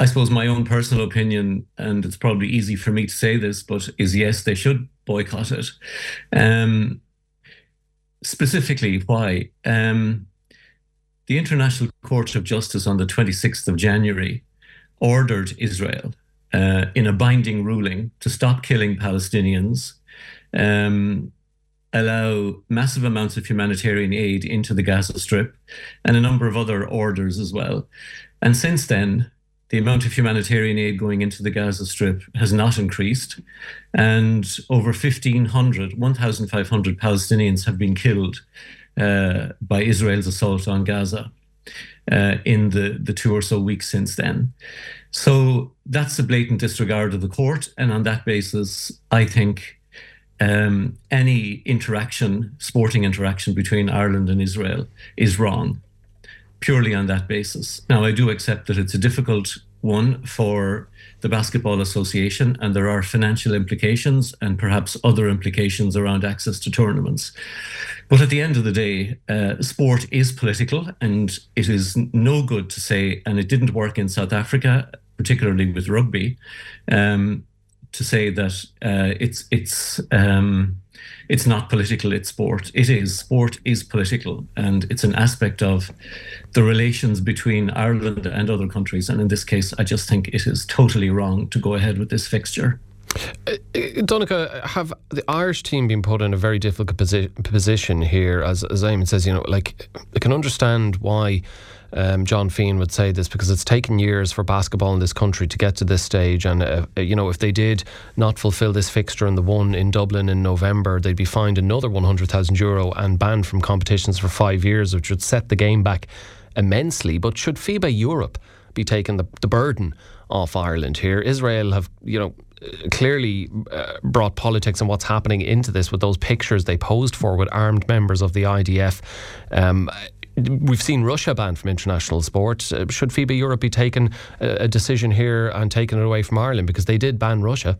I suppose my own personal opinion, and it's probably easy for me to say this, but is yes, they should boycott it. Um, specifically, why? Um, the International Court of Justice on the 26th of January ordered Israel uh, in a binding ruling to stop killing Palestinians, um, allow massive amounts of humanitarian aid into the Gaza Strip, and a number of other orders as well. And since then, the amount of humanitarian aid going into the Gaza Strip has not increased. And over 1,500, 1,500 Palestinians have been killed uh, by Israel's assault on Gaza uh, in the, the two or so weeks since then. So that's a blatant disregard of the court. And on that basis, I think um, any interaction, sporting interaction between Ireland and Israel is wrong purely on that basis. Now, I do accept that it's a difficult one for the Basketball Association, and there are financial implications and perhaps other implications around access to tournaments. But at the end of the day, uh, sport is political, and it is no good to say, and it didn't work in South Africa, particularly with rugby, um, to say that uh, it's it's um, it's not political, it's sport. It is. Sport is political, and it's an aspect of the relations between Ireland and other countries. And in this case, I just think it is totally wrong to go ahead with this fixture. Uh, Donncha, have the Irish team been put in a very difficult posi- position here? As, as Eamon says, you know, like, I can understand why um, John Feehan would say this because it's taken years for basketball in this country to get to this stage. And, uh, uh, you know, if they did not fulfil this fixture in the one in Dublin in November, they'd be fined another 100,000 euro and banned from competitions for five years, which would set the game back immensely. But should FIBA Europe be taking the, the burden off Ireland here? Israel have, you know, clearly uh, brought politics and what's happening into this with those pictures they posed for with armed members of the IDF. Um, We've seen Russia banned from international sport. Uh, should FIBA Europe be taking a, a decision here and taking it away from Ireland because they did ban Russia?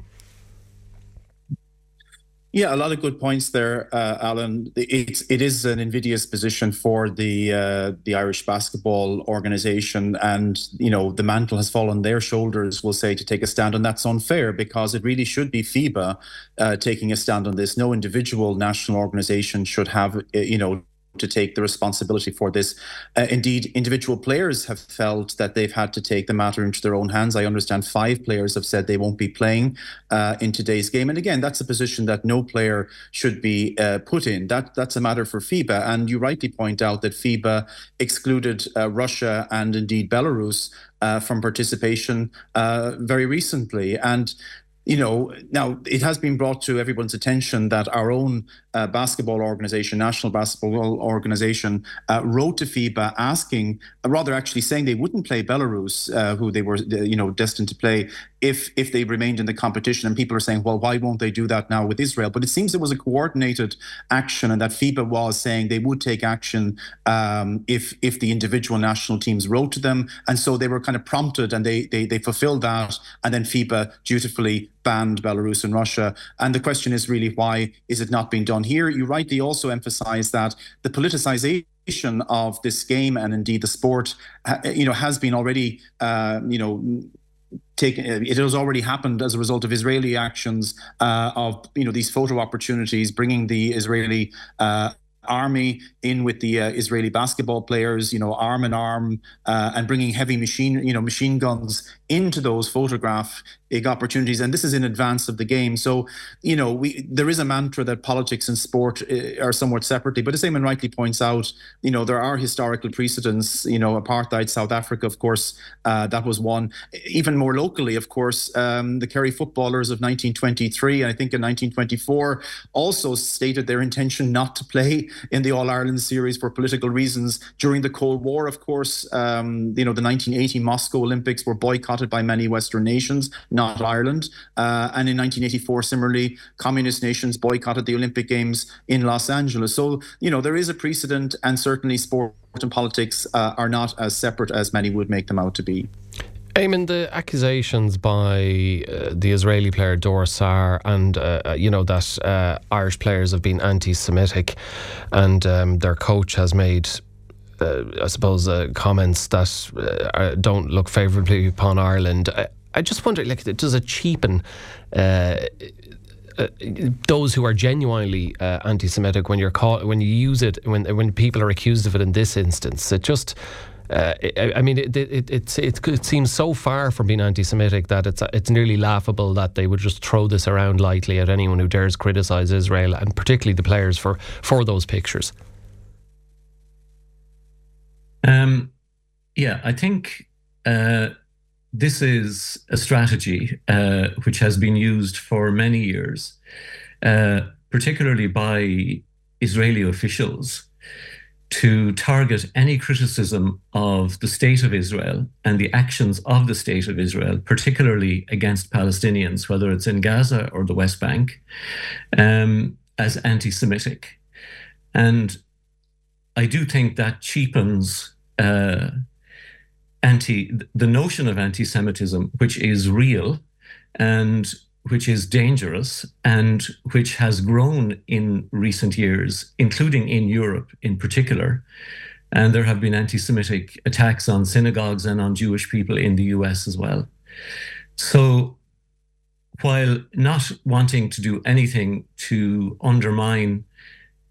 Yeah, a lot of good points there, uh, Alan. It's it is an invidious position for the uh, the Irish basketball organization, and you know the mantle has fallen on their shoulders. We'll say to take a stand, and that's unfair because it really should be FIBA uh, taking a stand on this. No individual national organization should have uh, you know to take the responsibility for this. Uh, indeed, individual players have felt that they've had to take the matter into their own hands. I understand five players have said they won't be playing uh, in today's game, and again, that's a position that no player should be uh, put in. That that's a matter for FIBA, and you rightly point out that FIBA excluded uh, Russia and indeed Belarus uh, from participation uh, very recently. And you know, now it has been brought to everyone's attention that our own uh, basketball organization, National Basketball Organization, uh, wrote to FIBA asking, uh, rather actually saying they wouldn't play Belarus, uh, who they were, uh, you know, destined to play, if if they remained in the competition. And people are saying, well, why won't they do that now with Israel? But it seems it was a coordinated action, and that FIBA was saying they would take action um, if if the individual national teams wrote to them, and so they were kind of prompted, and they they they fulfilled that, and then FIBA dutifully banned Belarus and Russia. And the question is really why is it not being done here? You rightly also emphasize that the politicization of this game and indeed the sport, you know, has been already, uh, you know, taken. It has already happened as a result of Israeli actions uh, of you know these photo opportunities, bringing the Israeli. Uh, army in with the uh, Israeli basketball players, you know, arm in arm, uh, and bringing heavy machine, you know, machine guns into those photograph opportunities. And this is in advance of the game. So, you know, we there is a mantra that politics and sport uh, are somewhat separately. But as Eamon rightly points out, you know, there are historical precedents. You know, apartheid, South Africa, of course, uh, that was one. Even more locally, of course, um, the Kerry footballers of 1923, I think in 1924, also stated their intention not to play in the All Ireland series for political reasons. During the Cold War, of course, um, you know, the 1980 Moscow Olympics were boycotted by many Western nations, not Ireland. Uh, and in 1984, similarly, communist nations boycotted the Olympic Games in Los Angeles. So, you know, there is a precedent, and certainly sport and politics uh, are not as separate as many would make them out to be. Eamon, the accusations by uh, the Israeli player Dor Saar and, uh, uh, you know, that uh, Irish players have been anti Semitic and um, their coach has made uh, I suppose, uh, comments that don't look favourably upon Ireland. I, just wonder, like, does it cheapen? Uh, uh, those who are genuinely uh, anti-Semitic, when you're caught, when you use it, when when people are accused of it in this instance, it just uh, I, I, mean, it, it, it, it, seems so far from being anti Semitic that it's, it's nearly laughable that they would just throw this around lightly at anyone who dares criticise Israel and particularly the players for, for those pictures. Um, yeah, I think uh, this is a strategy uh, which has been used for many years, uh, particularly by Israeli officials to target any criticism of the state of Israel and the actions of the state of Israel, particularly against Palestinians, whether it's in Gaza or the West Bank, um, as anti Semitic. And I do think that cheapens uh, anti the notion of anti Semitism, which is real and which is dangerous and which has grown in recent years, including in Europe in particular. And there have been anti Semitic attacks on synagogues and on Jewish people in the US as well. So, while not wanting to do anything to undermine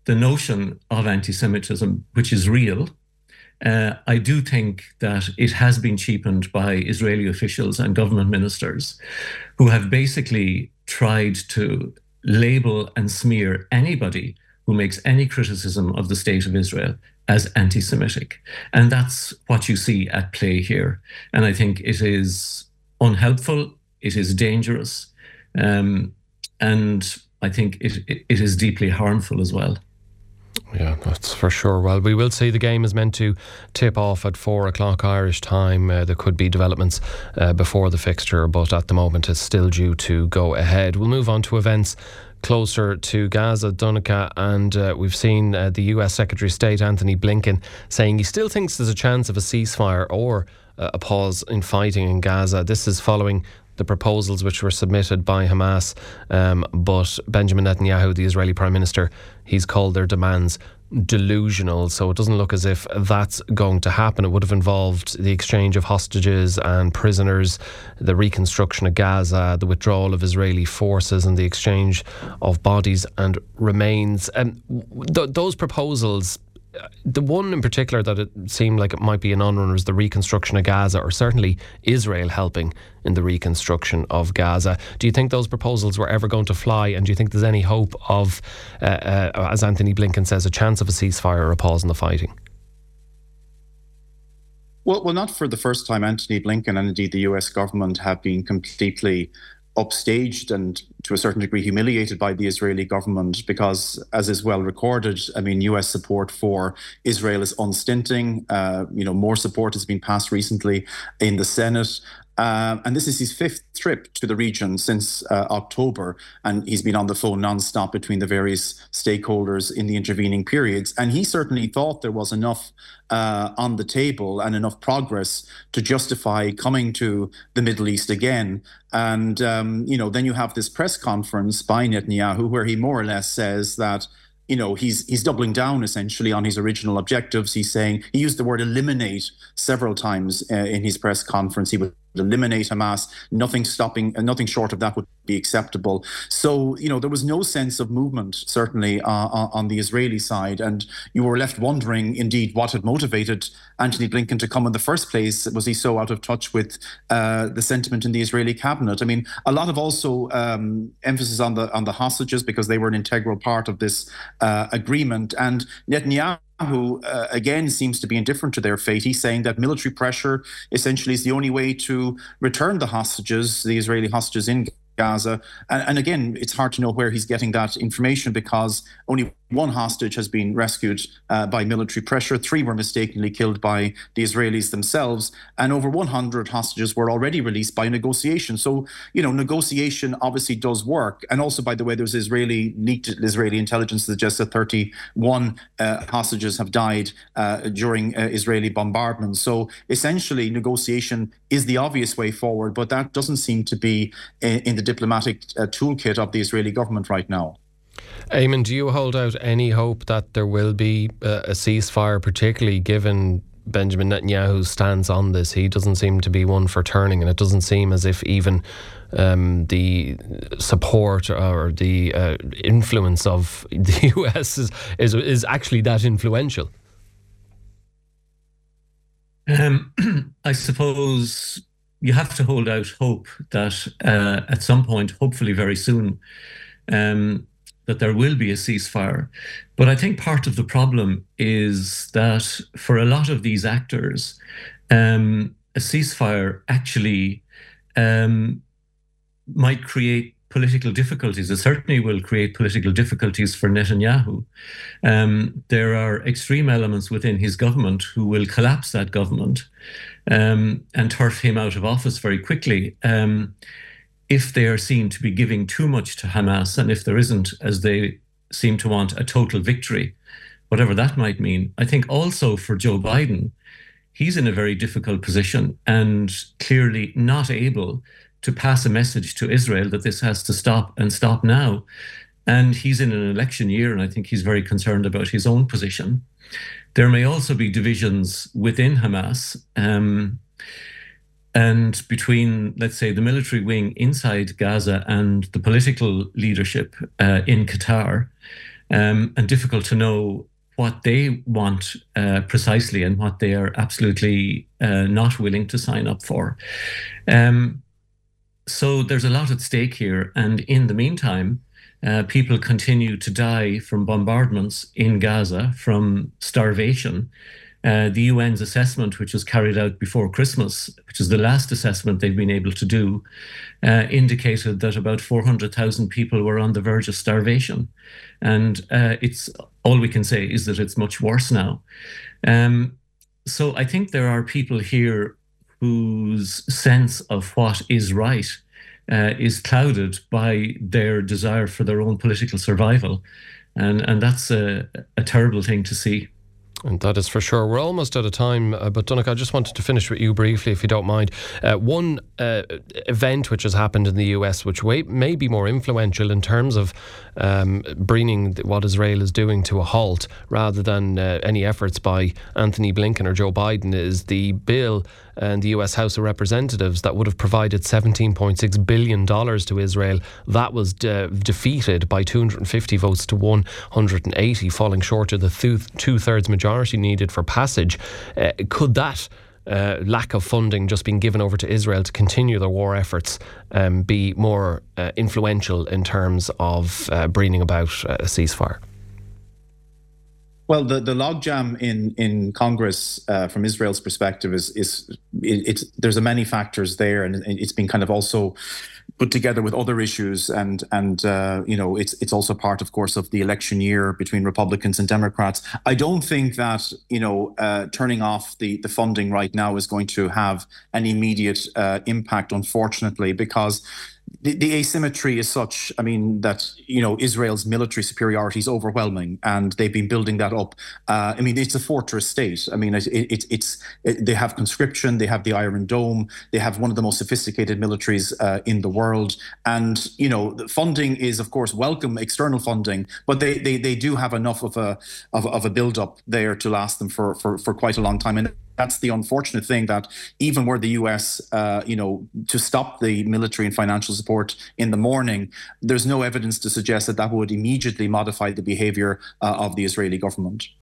the notion of anti Semitism, which is real, uh, I do think that it has been cheapened by Israeli officials and government ministers who have basically tried to label and smear anybody who makes any criticism of the state of Israel as anti Semitic. And that's what you see at play here. And I think it is unhelpful, it is dangerous, um, and I think it, it is deeply harmful as well. Yeah, that's for sure. Well, we will see the game is meant to tip off at four o'clock Irish time. Uh, there could be developments uh, before the fixture, but at the moment it's still due to go ahead. We'll move on to events closer to Gaza, Donncha, and uh, we've seen uh, the US Secretary of State Antony Blinken saying he still thinks there's a chance of a ceasefire or uh, a pause in fighting in Gaza. This is following the proposals which were submitted by Hamas. Um, but Benjamin Netanyahu, the Israeli Prime Minister, he's called their demands delusional. So it doesn't look as if that's going to happen. It would have involved the exchange of hostages and prisoners, the reconstruction of Gaza, the withdrawal of Israeli forces, and the exchange of bodies and remains. And th- those proposals the one in particular that it seemed like it might be an on-runner is the reconstruction of Gaza, or certainly Israel helping in the reconstruction of Gaza. Do you think those proposals were ever going to fly? And do you think there's any hope of, uh, uh, as Antony Blinken says, a chance of a ceasefire or a pause in the fighting? Well, well, not for the first time. Antony Blinken and indeed the U.S. government have been completely upstaged and to a certain degree humiliated by the Israeli government because, as is well recorded, I mean, U.S. support for Israel is unstinting. Uh, you know, more support has been passed recently in the Senate. Uh, and this is his fifth trip to the region since uh, October, and he's been on the phone nonstop between the various stakeholders in the intervening periods. And he certainly thought there was enough uh, on the table and enough progress to justify coming to the Middle East again. And um, you know, then you have this press conference by Netanyahu where he more or less says that you know he's he's doubling down essentially on his original objectives he's saying he used the word eliminate several times uh, in his press conference he would eliminate Hamas. Nothing stopping, uh, nothing short of that would be acceptable. So, you know, there was no sense of movement, certainly, uh, on the Israeli side. And you were left wondering, indeed, what had motivated Antony Blinken to come in the first place. Was he so out of touch with uh, the sentiment in the Israeli cabinet? I mean, a lot of also um, emphasis on the on the hostages because they were an integral part of this uh, agreement. And Netanyahu who uh, again seems to be indifferent to their fate. He's saying that military pressure essentially is the only way to return the hostages, the Israeli hostages in Gaza. And, and, again, it's hard to know where he's getting that information because only one hostage has been rescued uh, by military pressure. Three were mistakenly killed by the Israelis themselves. And over 100 hostages were already released by negotiation. So, you know, negotiation obviously does work. And also, by the way, there's Israeli leaked Israeli intelligence suggests that 31 uh, hostages have died uh, during uh, Israeli bombardments. So essentially, negotiation is the obvious way forward, but that doesn't seem to be in, in the diplomatic uh, toolkit of the Israeli government right now. Eamon, do you hold out any hope that there will be a, a ceasefire, particularly given Benjamin Netanyahu stands on this. He doesn't seem to be one for turning, and it doesn't seem as if even um, the support or the uh, influence of the US is, is, is actually that influential. Um, I suppose you have to hold out hope that uh, at some point, hopefully very soon, um, that there will be a ceasefire. But I think part of the problem is that for a lot of these actors, um, a ceasefire actually um, might create political difficulties. It certainly will create political difficulties for Netanyahu. Um, there are extreme elements within his government who will collapse that government um, and turf him out of office very quickly. Um, if they are seen to be giving too much to Hamas and if there isn't, as they seem to want, a total victory, whatever that might mean, I think also for Joe Biden, he's in a very difficult position and clearly not able to pass a message to Israel that this has to stop and stop now. And he's in an election year, and I think he's very concerned about his own position. There may also be divisions within Hamas. Um, and between, let's say, the military wing inside Gaza and the political leadership uh, in Qatar, um, and difficult to know what they want uh, precisely and what they are absolutely uh, not willing to sign up for. Um, so there's a lot at stake here. And in the meantime, uh, people continue to die from bombardments in Gaza, from starvation, uh, the UN's assessment, which was carried out before Christmas, which is the last assessment they've been able to do, uh, indicated that about 400,000 people were on the verge of starvation. And uh, it's all we can say is that it's much worse now. Um, so I think there are people here whose sense of what is right uh, is clouded by their desire for their own political survival. And, and that's a, a terrible thing to see. And that is for sure. We're almost out of time, uh, but Donncha, I just wanted to finish with you briefly, if you don't mind. Uh, one uh, event which has happened in the US, which may be more influential in terms of um, bringing what Israel is doing to a halt, rather than uh, any efforts by Antony Blinken or Joe Biden, is the bill and the US House of Representatives that would have provided $17.6 billion to Israel. That was de- defeated by 250 votes to 180, falling short of the two thirds majority needed for passage. Uh, could that uh, lack of funding just being given over to Israel to continue their war efforts um, be more uh, influential in terms of uh, bringing about a ceasefire? Well, the, the logjam in in Congress uh, from Israel's perspective is is it, it's there's a many factors there, and it's been kind of also put together with other issues, and and uh, you know it's it's also part, of course, of the election year between Republicans and Democrats. I don't think that you know uh, turning off the the funding right now is going to have an immediate uh, impact, unfortunately, because the, the, asymmetry is such, I mean, that, you know, Israel's military superiority is overwhelming and they've been building that up. Uh, I mean, it's a fortress state. I mean, it, it, it's, it, they have conscription, they have the Iron Dome, they have one of the most sophisticated militaries uh, in the world. And, you know, funding is, of course, welcome external funding, but they, they, they do have enough of a, of, of a build up there to last them for, for, for quite a long time. And that's the unfortunate thing that even were the US, uh, you know, to stop the military and financial support in the morning, there's no evidence to suggest that that would immediately modify the behavior uh, of the Israeli government.